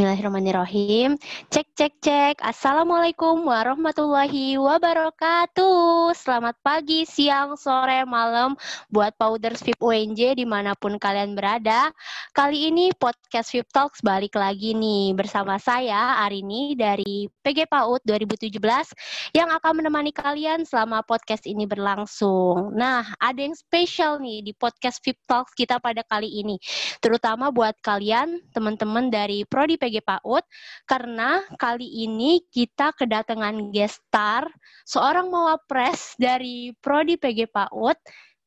Bismillahirrahmanirrahim. Cek cek cek. Assalamualaikum warahmatullahi wabarakatuh. Selamat pagi, siang, sore, malam buat Powders VIP UNJ di mana pun kalian berada. Kali ini podcast VIP Talks balik lagi nih bersama saya Arini dari PG PAUD 2017 yang akan menemani kalian selama podcast ini berlangsung. Nah, ada yang spesial nih di podcast VIP Talks kita pada kali ini. Terutama buat kalian teman-teman dari Prodi PG PAUD karena kali ini kita kedatangan guest star seorang mawapres dari Prodi PG PAUD.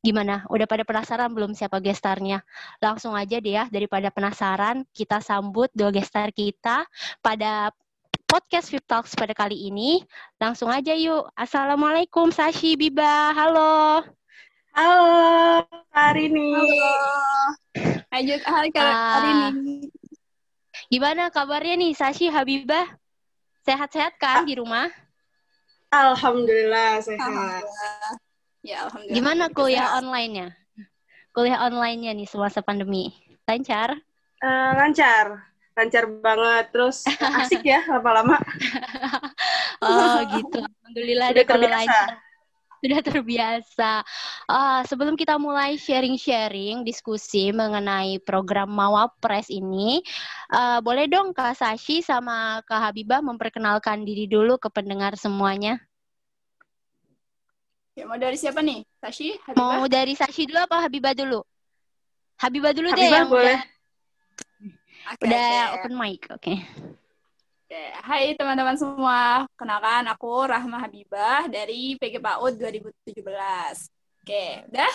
Gimana? Udah pada penasaran belum siapa gestarnya? Langsung aja deh ya, daripada penasaran, kita sambut dua gestar kita pada podcast VIP Talks pada kali ini. Langsung aja yuk. Assalamualaikum Sashi Biba. Halo. Halo, Karini. Halo. Lanjut, hai Kak Ah. Gimana kabarnya nih Sashi Habibah? Sehat-sehat kan di rumah? Alhamdulillah sehat. Alhamdulillah. Ya, alhamdulillah. Gimana kuliah online-nya? Kuliah online-nya nih semasa pandemi. Lancar? Eh, lancar, lancar banget. Terus asik ya lama-lama. Oh gitu. Alhamdulillah Udah deh kalau terbiasa. lancar. Sudah terbiasa. Ah, sebelum kita mulai sharing-sharing diskusi mengenai program Mawapres ini, ah, boleh dong Kak Sashi sama Kak Habibah memperkenalkan diri dulu ke pendengar semuanya. Ya, mau dari siapa nih? Tashi? Habibah? Mau dari Sashi dulu apa Habibah dulu? Habibah dulu deh Habibah yang boleh. udah, Oke, udah oke. open mic. Oke. Oke. Hai teman-teman semua. Kenalkan aku Rahma Habibah dari PG PAUD 2017. Oke, udah?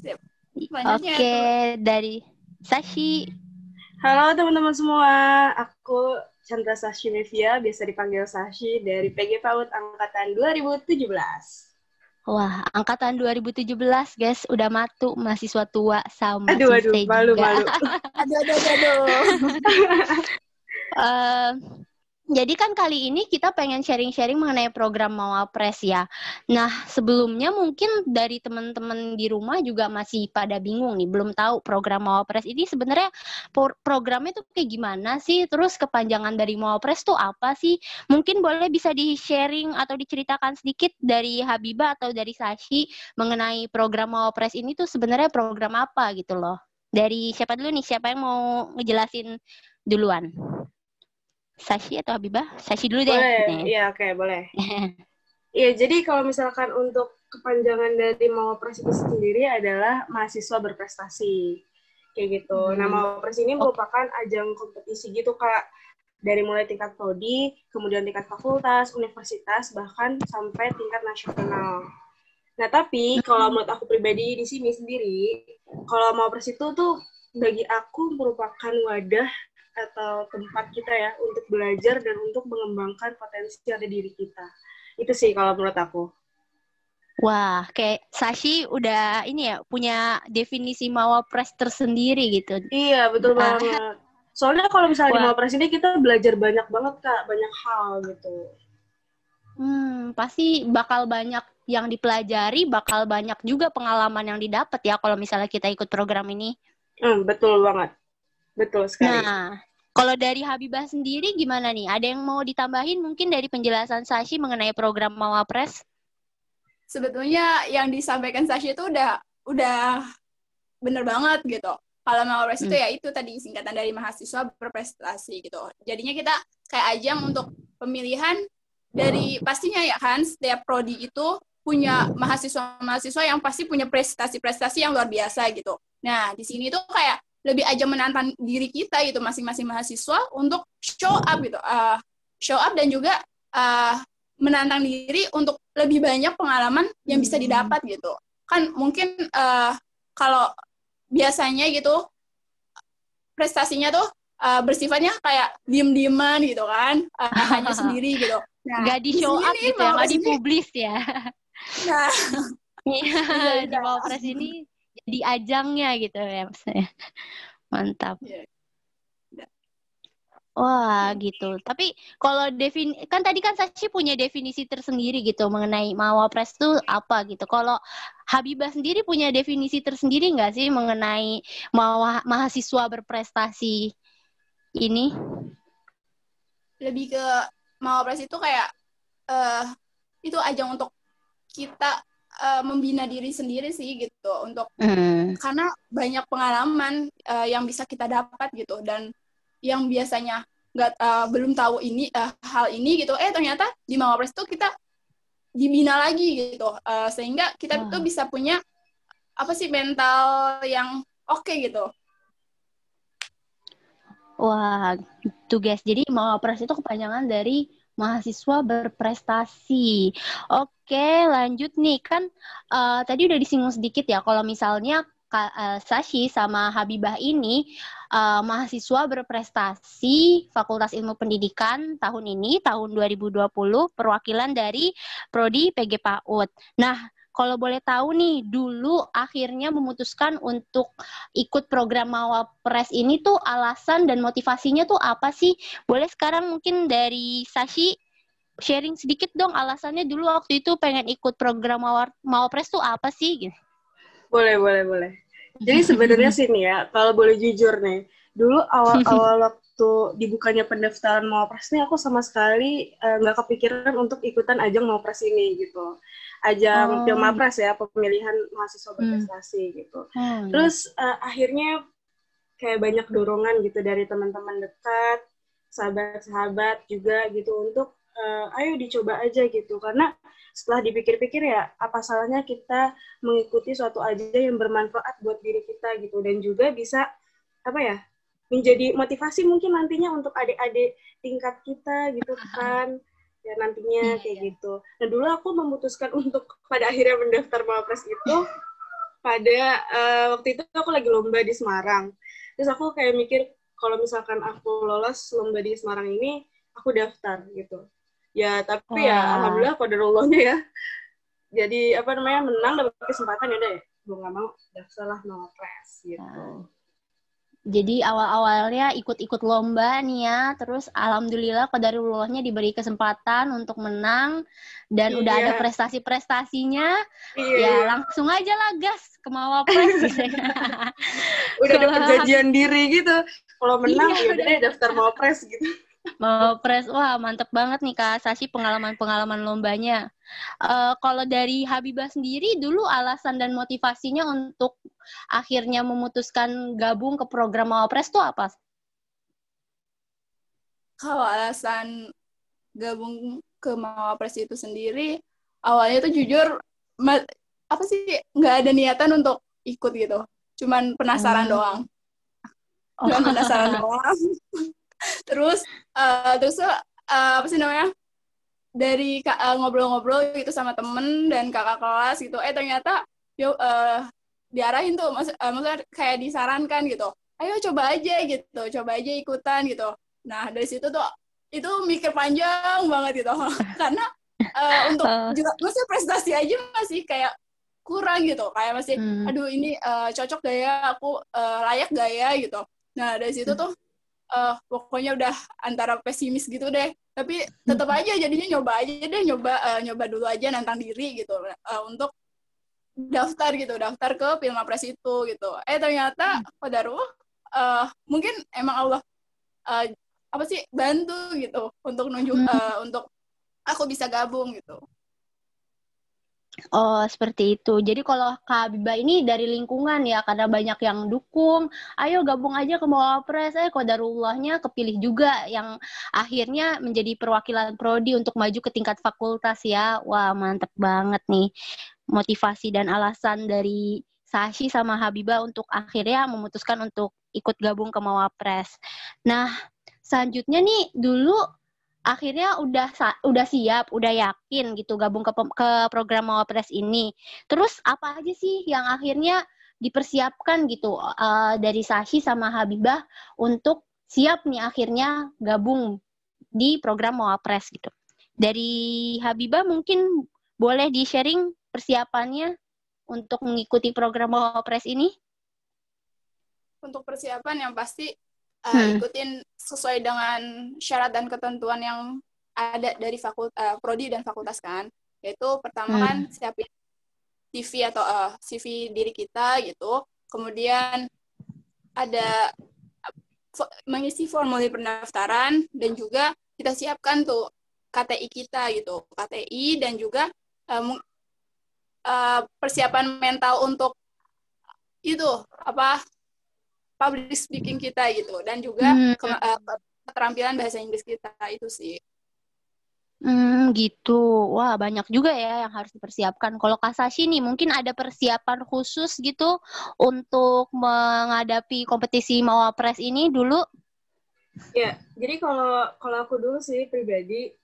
Sip. Selanjutnya Oke, tuh. dari Sashi. Halo teman-teman semua, aku Chandra Sashi Mevia, biasa dipanggil Sashi dari PG PAUD angkatan 2017. Wah, angkatan 2017, guys, udah matu mahasiswa tua sama Aduh, aduh, malu, juga. malu. Aduh, aduh, aduh, aduh. Jadi kan kali ini kita pengen sharing-sharing mengenai program Mawapres ya. Nah, sebelumnya mungkin dari teman-teman di rumah juga masih pada bingung nih, belum tahu program Mawapres ini sebenarnya programnya tuh kayak gimana sih? Terus kepanjangan dari Mawapres tuh apa sih? Mungkin boleh bisa di-sharing atau diceritakan sedikit dari Habibah atau dari Sashi mengenai program Mawapres ini tuh sebenarnya program apa gitu loh. Dari siapa dulu nih? Siapa yang mau ngejelasin duluan? Sashi atau Habibah? Sashi dulu deh. Boleh, iya oke boleh. Iya, jadi kalau misalkan untuk kepanjangan dari Mawapres itu sendiri adalah mahasiswa berprestasi. Kayak gitu. Hmm. Nah, Mawapres ini merupakan ajang kompetisi gitu, Kak. Dari mulai tingkat prodi, kemudian tingkat fakultas, universitas, bahkan sampai tingkat nasional. Nah, tapi kalau menurut aku pribadi di sini sendiri, kalau Mawapres itu tuh bagi aku merupakan wadah atau tempat kita ya untuk belajar dan untuk mengembangkan potensi yang ada di diri kita. Itu sih kalau menurut aku. Wah, kayak Sashi udah ini ya punya definisi mawapres tersendiri gitu. Iya, betul banget. Soalnya kalau misalnya di Wah. Mawapres ini kita belajar banyak banget, Kak. Banyak hal gitu. Hmm, pasti bakal banyak yang dipelajari, bakal banyak juga pengalaman yang didapat ya kalau misalnya kita ikut program ini. Hmm, betul banget. Betul sekali. Nah, kalau dari Habibah sendiri gimana nih? Ada yang mau ditambahin mungkin dari penjelasan Sashi mengenai program Mawapres? Sebetulnya yang disampaikan Sashi itu udah udah bener banget gitu. Kalau Mawapres itu Hmm. ya itu tadi singkatan dari mahasiswa berprestasi gitu. Jadinya kita kayak ajang untuk pemilihan dari pastinya ya kan setiap prodi itu punya mahasiswa-mahasiswa yang pasti punya prestasi-prestasi yang luar biasa gitu. Nah, di sini tuh kayak lebih aja menantang diri kita gitu masing-masing mahasiswa untuk show up gitu. eh, show up dan juga eh, menantang diri untuk lebih banyak pengalaman yang bisa Hmm. didapat gitu. Kan mungkin eh, kalau biasanya gitu prestasinya tuh eh, bersifatnya kayak diem-dieman gitu kan, eh, hanya sendiri gitu. Nah, Gak di show up gitu ya, gak Mawapres ini- dipublis ya. Nah, Iya, di iya. Mawapres ini jadi ajangnya gitu ya maksudnya. Mantap. Iya. Wah, gitu. Tapi kalau defin kan tadi kan Sashi punya definisi tersendiri gitu mengenai Mawapres itu apa gitu. Kalau Habibah sendiri punya definisi tersendiri nggak sih mengenai mawa- mahasiswa berprestasi ini? lebih ke Mawapres itu kayak uh, itu ajang untuk kita uh, membina diri sendiri sih gitu. Untuk mm. karena banyak pengalaman uh, yang bisa kita dapat gitu. Dan yang biasanya nggak uh, belum tahu ini uh, hal ini gitu. Eh ternyata di Mawapres itu kita dibina lagi gitu. Uh, sehingga kita wow. tuh bisa punya apa sih mental yang oke okay, gitu. Wah tugas jadi Mawapres itu kepanjangan dari mahasiswa berprestasi. Oke, lanjut nih kan uh, tadi udah disinggung sedikit ya kalau misalnya uh, Sashi sama Habibah ini uh, mahasiswa berprestasi Fakultas Ilmu Pendidikan tahun ini tahun 2020 perwakilan dari prodi PG PAUD. Nah, kalau boleh tahu nih, dulu akhirnya memutuskan untuk ikut program Mawapres ini tuh alasan dan motivasinya tuh apa sih? Boleh sekarang mungkin dari Sashi sharing sedikit dong alasannya dulu waktu itu pengen ikut program Mawapres tuh apa sih? Boleh, boleh, boleh. Jadi sebenarnya sih nih ya, kalau boleh jujur nih, dulu awal-awal waktu dibukanya pendaftaran Mawapres nih aku sama sekali eh, nggak uh, kepikiran untuk ikutan ajang Mawapres ini gitu. Ajang oh. Pilmapres ya, pemilihan mahasiswa hmm. berprestasi hmm. gitu. Hmm. Terus uh, akhirnya kayak banyak dorongan gitu dari teman-teman dekat, sahabat-sahabat juga gitu untuk uh, ayo dicoba aja gitu karena setelah dipikir-pikir ya apa salahnya kita mengikuti suatu aja yang bermanfaat buat diri kita gitu dan juga bisa apa ya menjadi motivasi mungkin nantinya untuk adik-adik tingkat kita gitu kan ya nantinya iya, kayak iya. gitu. Nah dulu aku memutuskan untuk pada akhirnya mendaftar Mawapres itu pada uh, waktu itu aku lagi lomba di Semarang. Terus aku kayak mikir kalau misalkan aku lolos lomba di Semarang ini, aku daftar gitu ya tapi ya alhamdulillah kodarullahnya ya jadi apa namanya menang dapat kesempatan ya deh gue nggak mau daftar lah no press gitu nah. Jadi awal-awalnya ikut-ikut lomba nih ya, terus alhamdulillah kodarullahnya diberi kesempatan untuk menang dan iya. udah ada prestasi-prestasinya, iya. ya langsung aja lah gas ke Mawapres gitu. udah ada perjanjian diri gitu, kalau menang iya, ya udah daftar Mawapres gitu. Mau press, wah mantep banget nih Kak Sashi pengalaman-pengalaman lombanya. Uh, kalau dari Habibah sendiri dulu alasan dan motivasinya untuk akhirnya memutuskan gabung ke program Mawapres itu apa? Kalau alasan gabung ke Mawapres itu sendiri, awalnya tuh jujur apa sih nggak ada niatan untuk ikut gitu, cuman penasaran hmm. doang. Cuman penasaran doang. terus uh, terus uh, apa sih namanya? Dari uh, ngobrol-ngobrol gitu sama temen dan kakak kelas gitu. Eh ternyata yuk uh, diarahin tuh mas uh, maksudnya kayak disarankan gitu. Ayo coba aja gitu. Coba aja ikutan gitu. Nah dari situ tuh itu mikir panjang banget gitu. Karena uh, untuk juga maksudnya prestasi aja masih kayak kurang gitu. Kayak masih hmm. aduh ini uh, cocok gak ya? Aku uh, layak gak ya? gitu. Nah dari situ hmm. tuh uh, pokoknya udah antara pesimis gitu deh tapi tetap hmm. aja jadinya nyoba aja deh nyoba uh, nyoba dulu aja nantang diri gitu uh, untuk daftar gitu daftar ke Pilmapres itu gitu eh ternyata pada hmm. uh, mungkin emang Allah uh, apa sih bantu gitu untuk nunjuk uh, untuk aku bisa gabung gitu Oh, seperti itu. Jadi kalau Kak Biba ini dari lingkungan ya, karena banyak yang dukung, ayo gabung aja ke Mawapres, eh kodarullahnya kepilih juga yang akhirnya menjadi perwakilan prodi untuk maju ke tingkat fakultas ya. Wah, mantep banget nih. Motivasi dan alasan dari Sashi sama Habibah untuk akhirnya memutuskan untuk ikut gabung ke Mawapres. Nah, selanjutnya nih dulu akhirnya udah udah siap, udah yakin gitu gabung ke ke program Mawapres ini. Terus apa aja sih yang akhirnya dipersiapkan gitu uh, dari Sashi sama Habibah untuk siap nih akhirnya gabung di program Mawapres gitu. Dari Habibah mungkin boleh di-sharing persiapannya untuk mengikuti program Mawapres ini? Untuk persiapan yang pasti uh, hmm. ikutin sesuai dengan syarat dan ketentuan yang ada dari fakultas uh, prodi dan fakultas kan yaitu pertama hmm. kan siapin CV atau uh, eh, CV diri kita gitu kemudian ada mengisi formulir pendaftaran dan juga kita siapkan tuh KTI kita gitu KTI dan juga um, uh, persiapan mental untuk itu apa public speaking kita gitu dan juga hmm. ke, uh, keterampilan bahasa Inggris kita itu sih Hmm, gitu. Wah, banyak juga ya yang harus dipersiapkan. Kalau Kasashi nih, mungkin ada persiapan khusus gitu untuk menghadapi kompetisi Mawapres ini dulu? Ya, jadi kalau kalau aku dulu sih pribadi,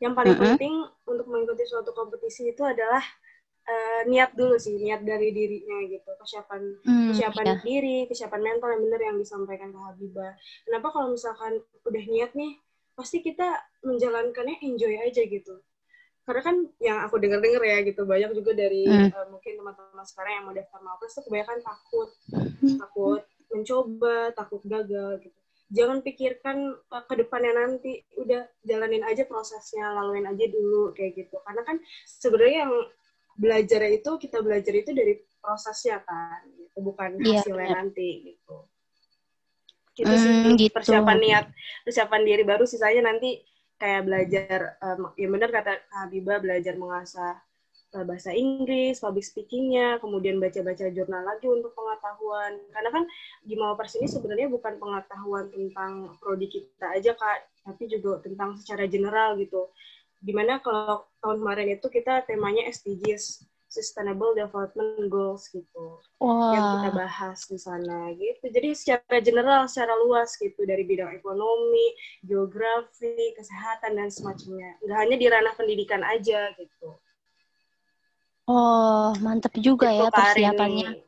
yang paling mm -hmm. penting untuk mengikuti suatu kompetisi itu adalah uh, niat dulu sih, niat dari dirinya gitu, kesiapan hmm, kesiapan iya. diri, kesiapan mental yang benar yang disampaikan ke Habibah. Kenapa kalau misalkan udah niat nih, pasti kita menjalankannya enjoy aja gitu karena kan yang aku dengar-dengar ya gitu banyak juga dari hmm. uh, mungkin teman-teman sekarang yang mau daftar mapres tuh kebanyakan takut hmm. takut mencoba takut gagal gitu jangan pikirkan uh, ke depannya nanti udah jalanin aja prosesnya laluin aja dulu kayak gitu karena kan sebenarnya yang belajar itu kita belajar itu dari prosesnya kan gitu bukan iya, hasilnya yeah. nanti gitu gitu sih hmm, gitu. persiapan niat persiapan diri baru sisanya nanti kayak belajar um, ya benar kata Habibah belajar mengasah uh, bahasa Inggris, public speakingnya, kemudian baca-baca jurnal lagi untuk pengetahuan. Karena kan di Mawapers ini sebenarnya bukan pengetahuan tentang prodi kita aja kak, tapi juga tentang secara general gitu. Di mana kalau tahun kemarin itu kita temanya SDGs, Sustainable Development Goals gitu wow. yang kita bahas di sana gitu. Jadi secara general, secara luas gitu dari bidang ekonomi, geografi, kesehatan dan semacamnya. Nggak hanya di ranah pendidikan aja gitu. Oh, mantap juga gitu, ya persiapannya.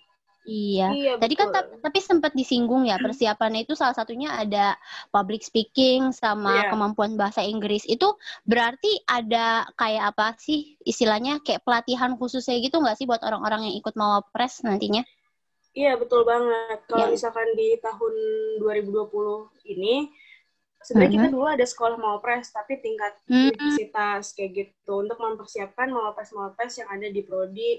Iya. iya Tadi kan tapi sempat disinggung ya persiapannya itu salah satunya ada public speaking sama yeah. kemampuan bahasa Inggris. Itu berarti ada kayak apa sih istilahnya kayak pelatihan khususnya gitu nggak sih buat orang-orang yang ikut Mawapres nantinya? Iya, betul banget. Kalau yeah. misalkan di tahun 2020 ini sebenarnya uh -huh. kita dulu ada sekolah Mawapres tapi tingkat uh -huh. universitas kayak gitu untuk mempersiapkan Mawapres-Mawapres yang ada di prodi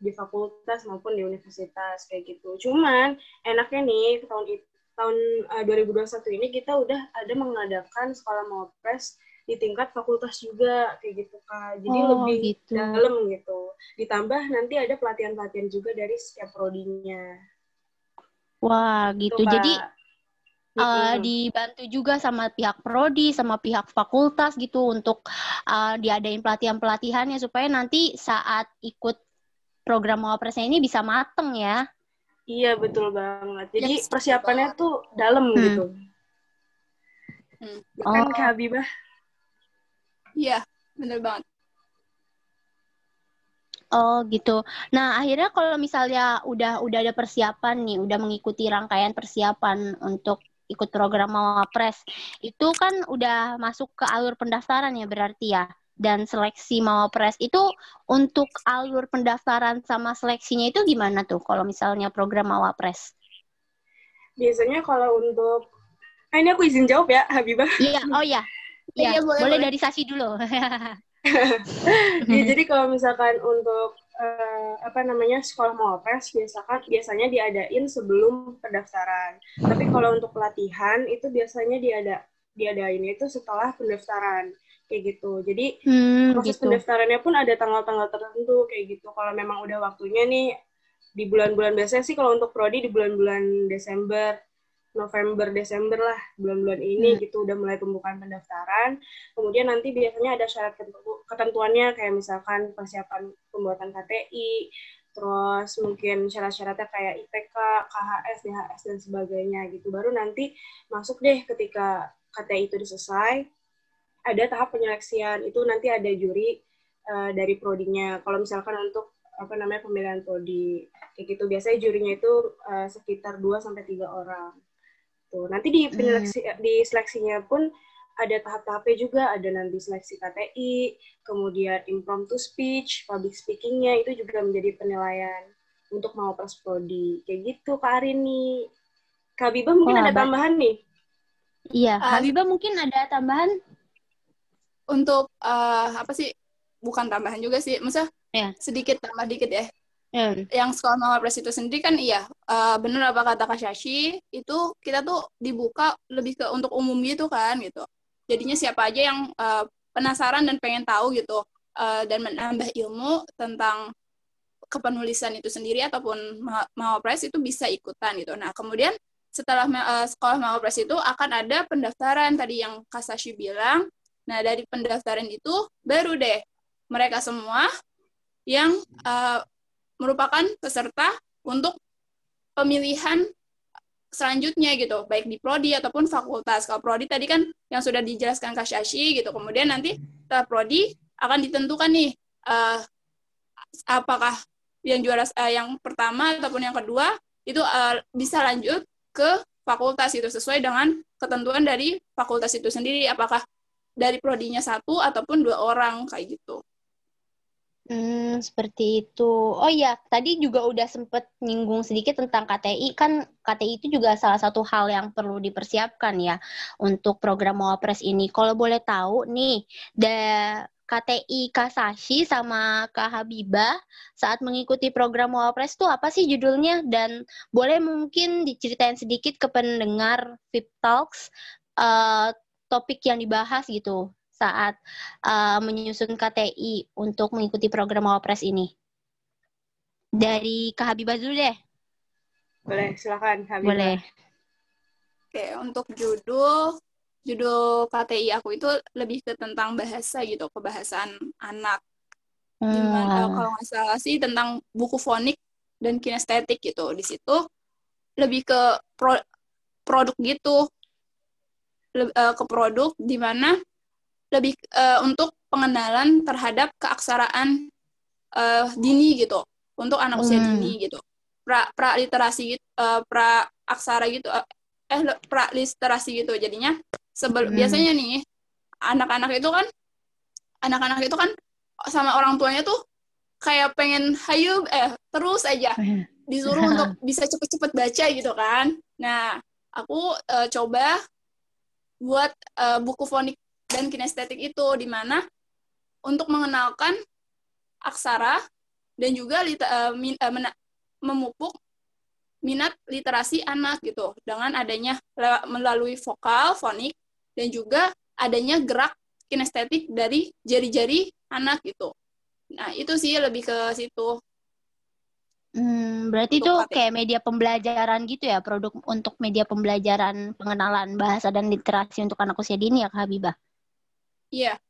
di fakultas maupun di universitas kayak gitu. Cuman enaknya nih tahun tahun uh, 2021 ini kita udah ada mengadakan sekolah mopres di tingkat fakultas juga kayak gitu kak. Jadi oh, lebih gitu. dalam gitu. Ditambah nanti ada pelatihan-pelatihan juga dari setiap prodinya. Wah, gitu. gitu Jadi uh, dibantu juga sama pihak prodi, sama pihak fakultas gitu untuk uh, diadain pelatihan-pelatihannya supaya nanti saat ikut program Mawapresnya ini bisa mateng ya. Iya betul banget. Jadi yes, persiapannya betul. tuh dalam hmm. gitu. Hmm. Bukan oh. Kak Habibah? Iya, bener banget. Oh gitu. Nah akhirnya kalau misalnya udah udah ada persiapan nih, udah mengikuti rangkaian persiapan untuk ikut program Mawapres, itu kan udah masuk ke alur pendaftaran ya berarti ya dan seleksi Mawapres itu untuk alur pendaftaran sama seleksinya itu gimana tuh kalau misalnya program Mawapres? Biasanya kalau untuk ah, ini aku izin jawab ya Habibah. Iya, oh iya. Iya, ya, boleh, boleh, dari Sasi dulu. ya, jadi kalau misalkan untuk uh, apa namanya sekolah Mawapres biasakan biasanya diadain sebelum pendaftaran. Tapi kalau untuk pelatihan itu biasanya diada diadain itu setelah pendaftaran kayak gitu. Jadi hmm, proses gitu. pendaftarannya pun ada tanggal-tanggal tertentu kayak gitu. Kalau memang udah waktunya nih di bulan-bulan biasanya sih kalau untuk prodi di bulan-bulan Desember, November, Desember lah bulan-bulan ini hmm. gitu udah mulai pembukaan pendaftaran. Kemudian nanti biasanya ada syarat ketentuannya kayak misalkan persiapan pembuatan KTI, terus mungkin syarat-syaratnya kayak IPK, KHS, DHS dan sebagainya gitu. Baru nanti masuk deh ketika KTI itu selesai, ada tahap penyeleksian itu nanti ada juri uh, dari prodinya. Kalau misalkan untuk apa namanya pemilihan prodi. Kayak gitu. Biasanya jurinya itu uh, sekitar 2 sampai tiga orang. Tuh nanti di penyeleksi hmm. di seleksinya pun ada tahap-tahapnya juga. Ada nanti seleksi KTI kemudian impromptu speech public speakingnya. Itu juga menjadi penilaian untuk mau pers prodi. Kayak gitu Kak Arini. Kak Biba mungkin oh, ada tambahan nih? Iya, uh, Habibah mungkin ada tambahan? Untuk uh, apa sih bukan tambahan juga sih masa yeah. sedikit tambah dikit ya yeah. yang sekolah mama pres itu sendiri kan iya uh, bener apa kata Kak Shashi itu kita tuh dibuka lebih ke untuk umum gitu kan gitu jadinya siapa aja yang uh, penasaran dan pengen tahu gitu uh, dan menambah ilmu tentang kepenulisan itu sendiri ataupun Mawapres itu bisa ikutan gitu. Nah, kemudian setelah uh, sekolah Mawapres itu akan ada pendaftaran tadi yang Kasashi bilang. Nah, dari pendaftaran itu baru deh mereka semua yang uh, merupakan peserta untuk pemilihan selanjutnya gitu, baik di prodi ataupun fakultas. Kalau prodi tadi kan yang sudah dijelaskan Kasyashi gitu. Kemudian nanti setelah prodi akan ditentukan nih uh, apakah yang juara uh, yang pertama ataupun yang kedua itu uh, bisa lanjut ke fakultas itu sesuai dengan ketentuan dari fakultas itu sendiri apakah dari prodinya satu ataupun dua orang kayak gitu. Hmm, seperti itu. Oh iya, tadi juga udah sempet nyinggung sedikit tentang KTI. Kan KTI itu juga salah satu hal yang perlu dipersiapkan ya untuk program Mawapres ini. Kalau boleh tahu nih, da KTI Kasashi sama Kak Habibah saat mengikuti program Wapres itu apa sih judulnya dan boleh mungkin diceritain sedikit ke pendengar VIP Talks uh, topik yang dibahas gitu saat uh, menyusun KTI untuk mengikuti program Wapres ini. Dari Kak Habibah dulu deh. Boleh, silakan Habibah. Boleh. Oke, untuk judul judul KTI aku itu lebih ke tentang bahasa gitu, kebahasan anak. Hmm. Gimana kalau nggak salah sih tentang buku fonik dan kinestetik gitu. Di situ lebih ke pro, produk gitu, Le, uh, ke produk di mana lebih uh, untuk pengenalan terhadap keaksaraan uh, dini gitu untuk anak hmm. usia dini gitu pra pra literasi gitu uh, pra aksara gitu uh, eh pra literasi gitu jadinya Sebel hmm. biasanya nih anak-anak itu kan anak-anak itu kan sama orang tuanya tuh kayak pengen hayu eh terus aja disuruh untuk bisa cepet-cepet baca gitu kan. Nah, aku uh, coba buat uh, buku fonik dan kinestetik itu di mana untuk mengenalkan aksara dan juga lita, uh, min, uh, mena, memupuk minat literasi anak gitu dengan adanya melalui vokal, fonik dan juga adanya gerak kinestetik dari jari-jari anak gitu. Nah, itu sih lebih ke situ. Hmm, berarti itu kayak media pembelajaran gitu ya, produk untuk media pembelajaran pengenalan bahasa dan literasi untuk anak usia dini ya, Kak Habibah? Iya.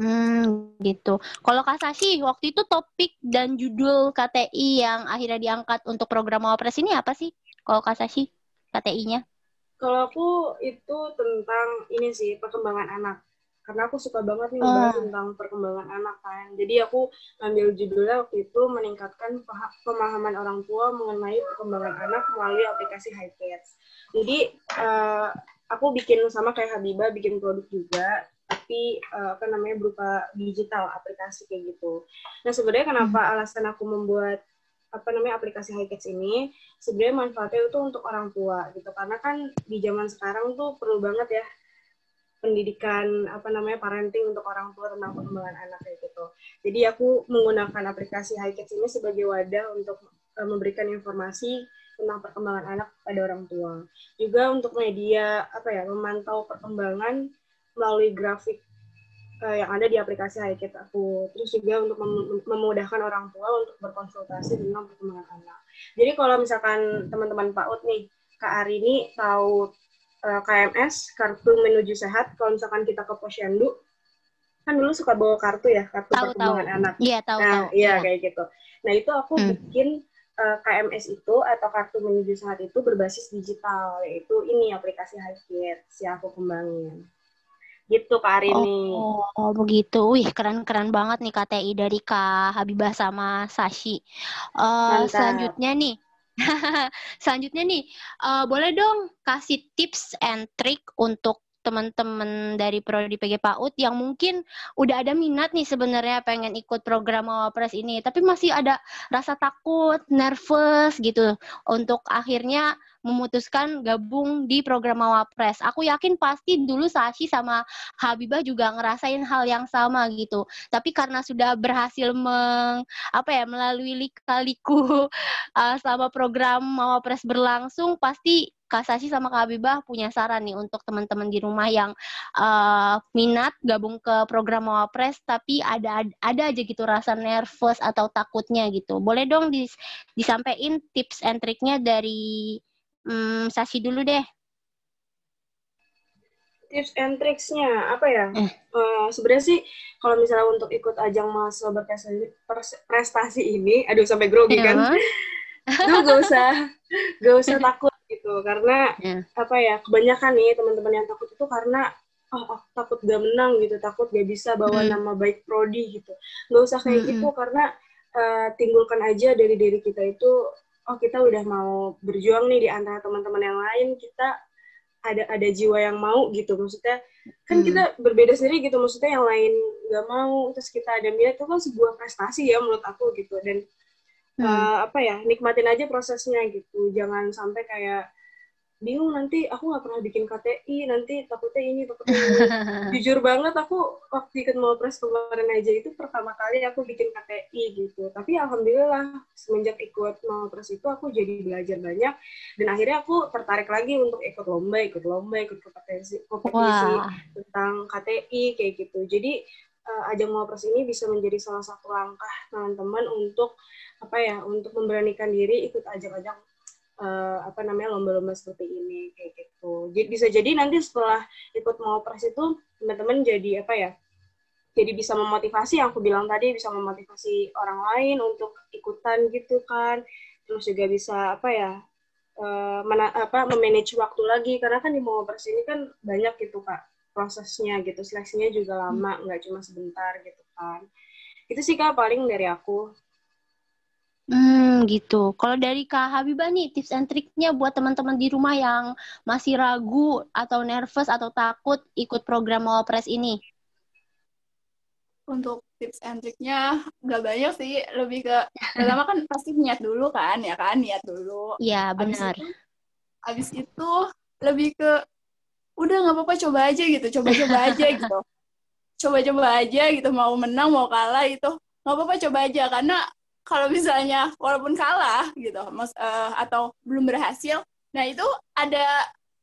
Hmm, gitu. Kalau Kak Sashi, waktu itu topik dan judul KTI yang akhirnya diangkat untuk program Wapres ini apa sih? Kalau Kak Sashi, KTI-nya? Kalau aku itu tentang ini sih perkembangan anak. Karena aku suka banget nih membahas oh. tentang perkembangan anak kan. Jadi aku ambil judulnya waktu itu meningkatkan pemahaman orang tua mengenai perkembangan anak melalui aplikasi HiCats. Jadi uh, aku bikin sama kayak Habibah bikin produk juga tapi uh, apa namanya berupa digital aplikasi kayak gitu. Nah sebenarnya kenapa hmm. alasan aku membuat apa namanya aplikasi HiCats ini sebenarnya manfaatnya itu untuk orang tua gitu karena kan di zaman sekarang tuh perlu banget ya pendidikan apa namanya parenting untuk orang tua tentang perkembangan anak kayak gitu. Jadi aku menggunakan aplikasi HiCats ini sebagai wadah untuk uh, memberikan informasi tentang perkembangan anak pada orang tua. Juga untuk media apa ya memantau perkembangan melalui grafik uh, yang ada di aplikasi HiKit aku. Terus juga untuk mem memudahkan orang tua untuk berkonsultasi tentang perkembangan anak. Jadi kalau misalkan teman-teman PAUD nih, Kak Ari ini tahu uh, eh, KMS, Kartu Menuju Sehat, kalau misalkan kita ke posyandu, kan dulu suka bawa kartu ya, kartu tahu, perkembangan tahu. anak. Iya, tahu, nah, tahu. Iya, ya. kayak gitu. Nah, itu aku hmm. bikin uh, eh, KMS itu atau kartu menuju sehat itu berbasis digital, yaitu ini aplikasi HiKit, si aku kembangin. Gitu Kak Arini. Oh, oh begitu. Wih, keren-keren banget nih KTI dari Kak Habibah sama Sashi. Uh, selanjutnya nih, selanjutnya nih, uh, boleh dong kasih tips and trick untuk teman-teman dari Prodi PG PAUD yang mungkin udah ada minat nih sebenarnya pengen ikut program Mawapres ini, tapi masih ada rasa takut, nervous gitu. Untuk akhirnya memutuskan gabung di program Mawapres. Aku yakin pasti dulu Sashi sama Habibah juga ngerasain hal yang sama gitu. Tapi karena sudah berhasil meng apa ya melalui lika-liku uh, selama program Mawapres berlangsung pasti Kak Sashi sama Kak Habibah punya saran nih untuk teman-teman di rumah yang uh, minat gabung ke program Mawapres tapi ada ada aja gitu rasa nervous atau takutnya gitu. Boleh dong dis, disampaikan tips and triknya dari um, Sashi dulu deh. Tips and tricksnya apa ya? Eh. Uh, Sebenarnya sih kalau misalnya untuk ikut ajang mahasiswa berprestasi ini, aduh sampai grogi kan, tuh gak usah gak usah takut gitu karena yeah. apa ya kebanyakan nih teman-teman yang takut itu karena oh, oh takut gak menang gitu takut gak bisa bawa mm. nama baik prodi gitu nggak usah kayak mm-hmm. gitu karena uh, timbulkan aja dari diri kita itu oh kita udah mau berjuang nih di antara teman-teman yang lain kita ada ada jiwa yang mau gitu maksudnya kan hmm. kita berbeda sendiri gitu maksudnya yang lain nggak mau terus kita ada minat itu kan sebuah prestasi ya menurut aku gitu dan hmm. uh, apa ya nikmatin aja prosesnya gitu jangan sampai kayak bingung nanti aku nggak pernah bikin KTI nanti takutnya ini takutnya ini. Jujur banget aku waktu ikut mau pres kemarin aja itu pertama kali aku bikin KTI gitu. Tapi alhamdulillah semenjak ikut mau pres itu aku jadi belajar banyak. Dan akhirnya aku tertarik lagi untuk ikut lomba ikut lomba ikut kompetisi kompetisi tentang KTI kayak gitu. Jadi uh, ajang mau pres ini bisa menjadi salah satu langkah teman-teman untuk apa ya untuk memberanikan diri ikut ajang-ajang uh, apa namanya lomba-lomba seperti ini kayak gitu. Jadi bisa jadi nanti setelah ikut mau pres itu teman-teman jadi apa ya? Jadi bisa memotivasi yang aku bilang tadi bisa memotivasi orang lain untuk ikutan gitu kan. Terus juga bisa apa ya? Uh, mena, apa memanage waktu lagi karena kan di mau pres ini kan banyak gitu kak prosesnya gitu seleksinya juga lama nggak cuma sebentar gitu kan itu sih kak paling dari aku Hmm, gitu. Kalau dari Kak Habibah nih, tips and triknya buat teman-teman di rumah yang masih ragu atau nervous atau takut ikut program Mawapres ini? Untuk tips and triknya nggak banyak sih, lebih ke pertama kan pasti niat dulu kan, ya kan, niat dulu. Iya, benar. Abis itu, itu lebih ke udah nggak apa-apa coba aja gitu, coba-coba aja gitu. Coba-coba aja gitu, mau menang mau kalah itu nggak apa-apa coba aja karena kalau misalnya walaupun kalah gitu mas uh, atau belum berhasil nah itu ada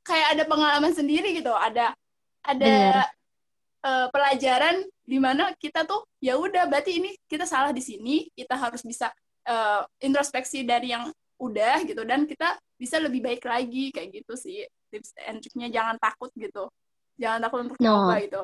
kayak ada pengalaman sendiri gitu ada ada uh, pelajaran di mana kita tuh ya udah berarti ini kita salah di sini kita harus bisa uh, introspeksi dari yang udah gitu dan kita bisa lebih baik lagi kayak gitu sih tips and triknya jangan takut gitu. Jangan takut untuk no. coba gitu.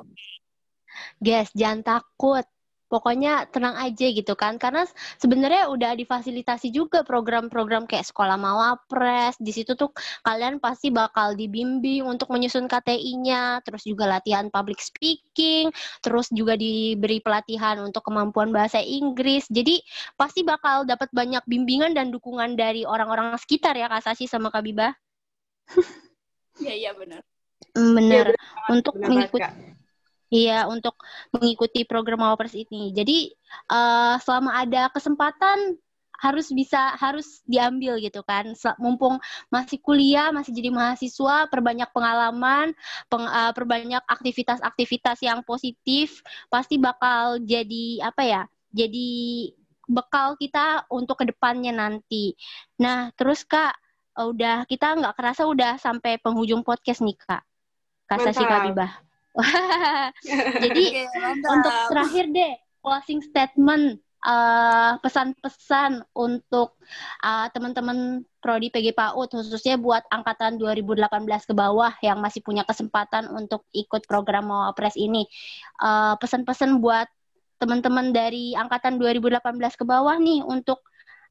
Guys jangan takut pokoknya tenang aja gitu kan. Karena sebenarnya udah difasilitasi juga program-program kayak sekolah mawapres. Di situ tuh kalian pasti bakal dibimbing untuk menyusun KTI-nya terus juga latihan public speaking. Terus juga diberi pelatihan untuk kemampuan bahasa Inggris. Jadi pasti bakal dapat banyak bimbingan dan dukungan dari orang-orang sekitar ya Kak Sasi sama Kak Biba. Iya iya benar. Benar. Ya, untuk mengikuti Iya, untuk mengikuti program Mawapres ini. Jadi uh, selama ada kesempatan harus bisa harus diambil gitu kan. Mumpung masih kuliah, masih jadi mahasiswa, perbanyak pengalaman, peng, uh, perbanyak aktivitas-aktivitas yang positif, pasti bakal jadi apa ya? Jadi bekal kita untuk ke depannya nanti. Nah, terus Kak, udah kita nggak kerasa udah sampai penghujung podcast nih Kak. Kak Sasi Kabibah. Jadi okay, untuk terakhir deh closing statement pesan uh, pesan-pesan untuk uh, teman-teman prodi PG PAUD khususnya buat angkatan 2018 ke bawah yang masih punya kesempatan untuk ikut program Mawapres ini. Uh, pesan-pesan buat teman-teman dari angkatan 2018 ke bawah nih untuk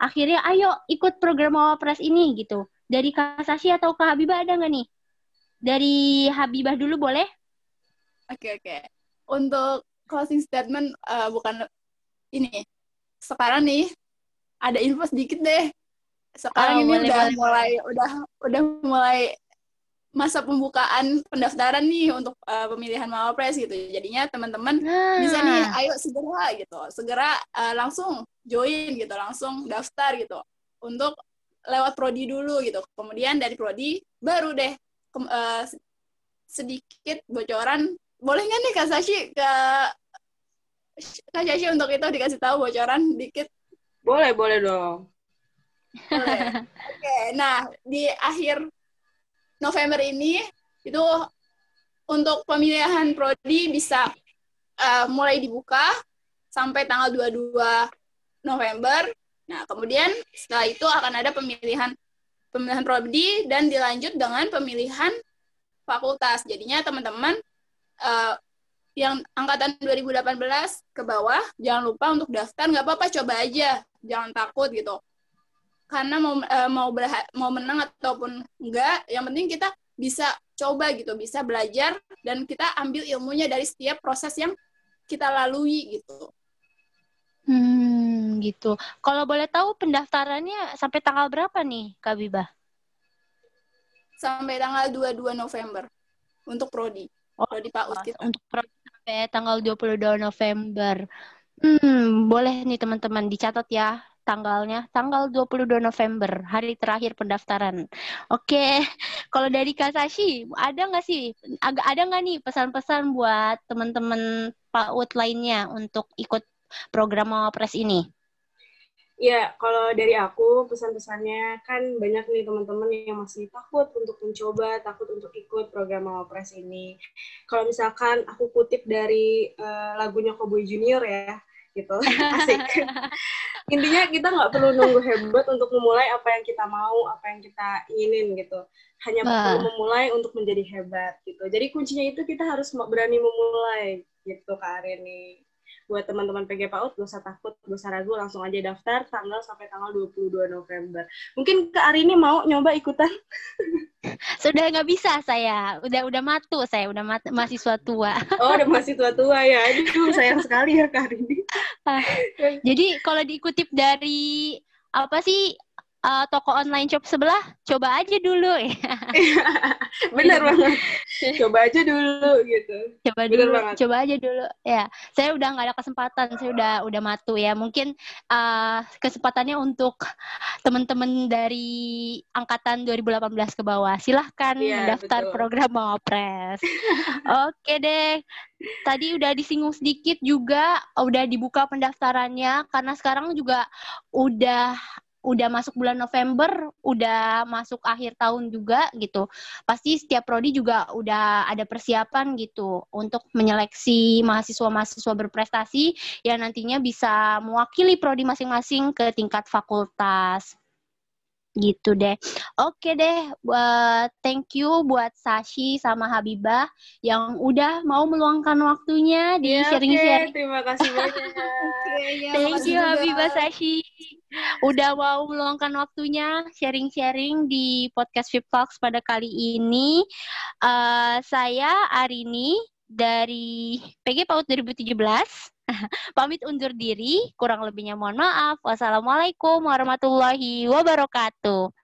akhirnya ayo ikut program Mawapres ini gitu. Dari Kak Sashi atau Kak Habibah ada nggak nih? Dari Habibah dulu boleh? Oke okay, oke. Okay. Untuk closing statement uh, bukan ini. Sekarang nih ada info sedikit deh. Sekarang oh, ini boleh, udah boleh, mulai udah udah mulai masa pembukaan pendaftaran nih untuk uh, pemilihan Mawapres gitu. Jadinya teman-teman nah. bisa nih ayo segera gitu. Segera uh, langsung join gitu, langsung daftar gitu. Untuk lewat prodi dulu gitu. Kemudian dari prodi baru deh ke, uh, sedikit bocoran. Boleh nggak nih Kak Sashi ke Kak Sashi untuk itu dikasih tahu bocoran dikit? Boleh, boleh dong. Boleh. Oke, nah di akhir November ini itu untuk pemilihan prodi bisa uh, mulai dibuka sampai tanggal 22 November. Nah, kemudian setelah itu akan ada pemilihan pemilihan prodi dan dilanjut dengan pemilihan fakultas. Jadinya teman-teman uh, yang angkatan 2018 ke bawah jangan lupa untuk daftar nggak apa-apa coba aja jangan takut gitu karena mau uh, mau berha mau menang ataupun enggak yang penting kita bisa coba gitu bisa belajar dan kita ambil ilmunya dari setiap proses yang kita lalui gitu Hmm, gitu. Kalau boleh tahu pendaftarannya sampai tanggal berapa nih, Kak Bibah? Sampai tanggal 22 November untuk prodi. Oh, prodi PAUD kita. Untuk sampai tanggal 22 November. Hmm, boleh nih teman-teman dicatat ya tanggalnya tanggal 22 November hari terakhir pendaftaran. Oke, kalau dari Kasashi ada nggak sih agak ada nggak nih pesan-pesan buat teman-teman PAUD lainnya untuk ikut program Mawapres ini? Ya, kalau dari aku pesan-pesannya kan banyak nih teman-teman yang masih takut untuk mencoba, takut untuk ikut program Mawapres ini. Kalau misalkan aku kutip dari uh, lagunya Cowboy Junior ya, gitu, asik. Intinya kita nggak perlu nunggu hebat untuk memulai apa yang kita mau, apa yang kita inginin gitu. Hanya perlu memulai untuk menjadi hebat gitu. Jadi kuncinya itu kita harus berani memulai gitu Kak Arini buat teman-teman PG PAUD gak usah takut, gak usah ragu, langsung aja daftar tanggal sampai tanggal 22 November. Mungkin Kak Arini mau nyoba ikutan? Sudah nggak bisa saya, udah udah matu saya, udah mat mahasiswa tua. Oh, udah mahasiswa tua ya. Aduh, sayang sekali ya Kak Arini. Ah, jadi kalau diikutip dari apa sih uh, toko online shop sebelah, coba aja dulu ya. Bener banget. Coba aja dulu gitu. Coba Bener dulu, banget. coba aja dulu. Ya, saya udah nggak ada kesempatan, saya udah udah matu ya. Mungkin uh, kesempatannya untuk teman-teman dari angkatan 2018 ke bawah. Silahkan ya, mendaftar betul. program Mawapres. Oke deh. Tadi udah disinggung sedikit juga, udah dibuka pendaftarannya karena sekarang juga udah udah masuk bulan November, udah masuk akhir tahun juga gitu. Pasti setiap prodi juga udah ada persiapan gitu untuk menyeleksi mahasiswa-mahasiswa berprestasi yang nantinya bisa mewakili prodi masing-masing ke tingkat fakultas gitu deh. Oke deh, buat thank you buat Sashi sama Habibah yang udah mau meluangkan waktunya di iya, sharing-sharing. okay. terima kasih banyak. okay, ya, thank you Habibah Sashi. Udah mau meluangkan waktunya sharing-sharing di podcast Vip Talks pada kali ini. Uh, saya Arini dari PG PAUD 2017 Pamit undur diri, kurang lebihnya mohon maaf. Wassalamualaikum warahmatullahi wabarakatuh.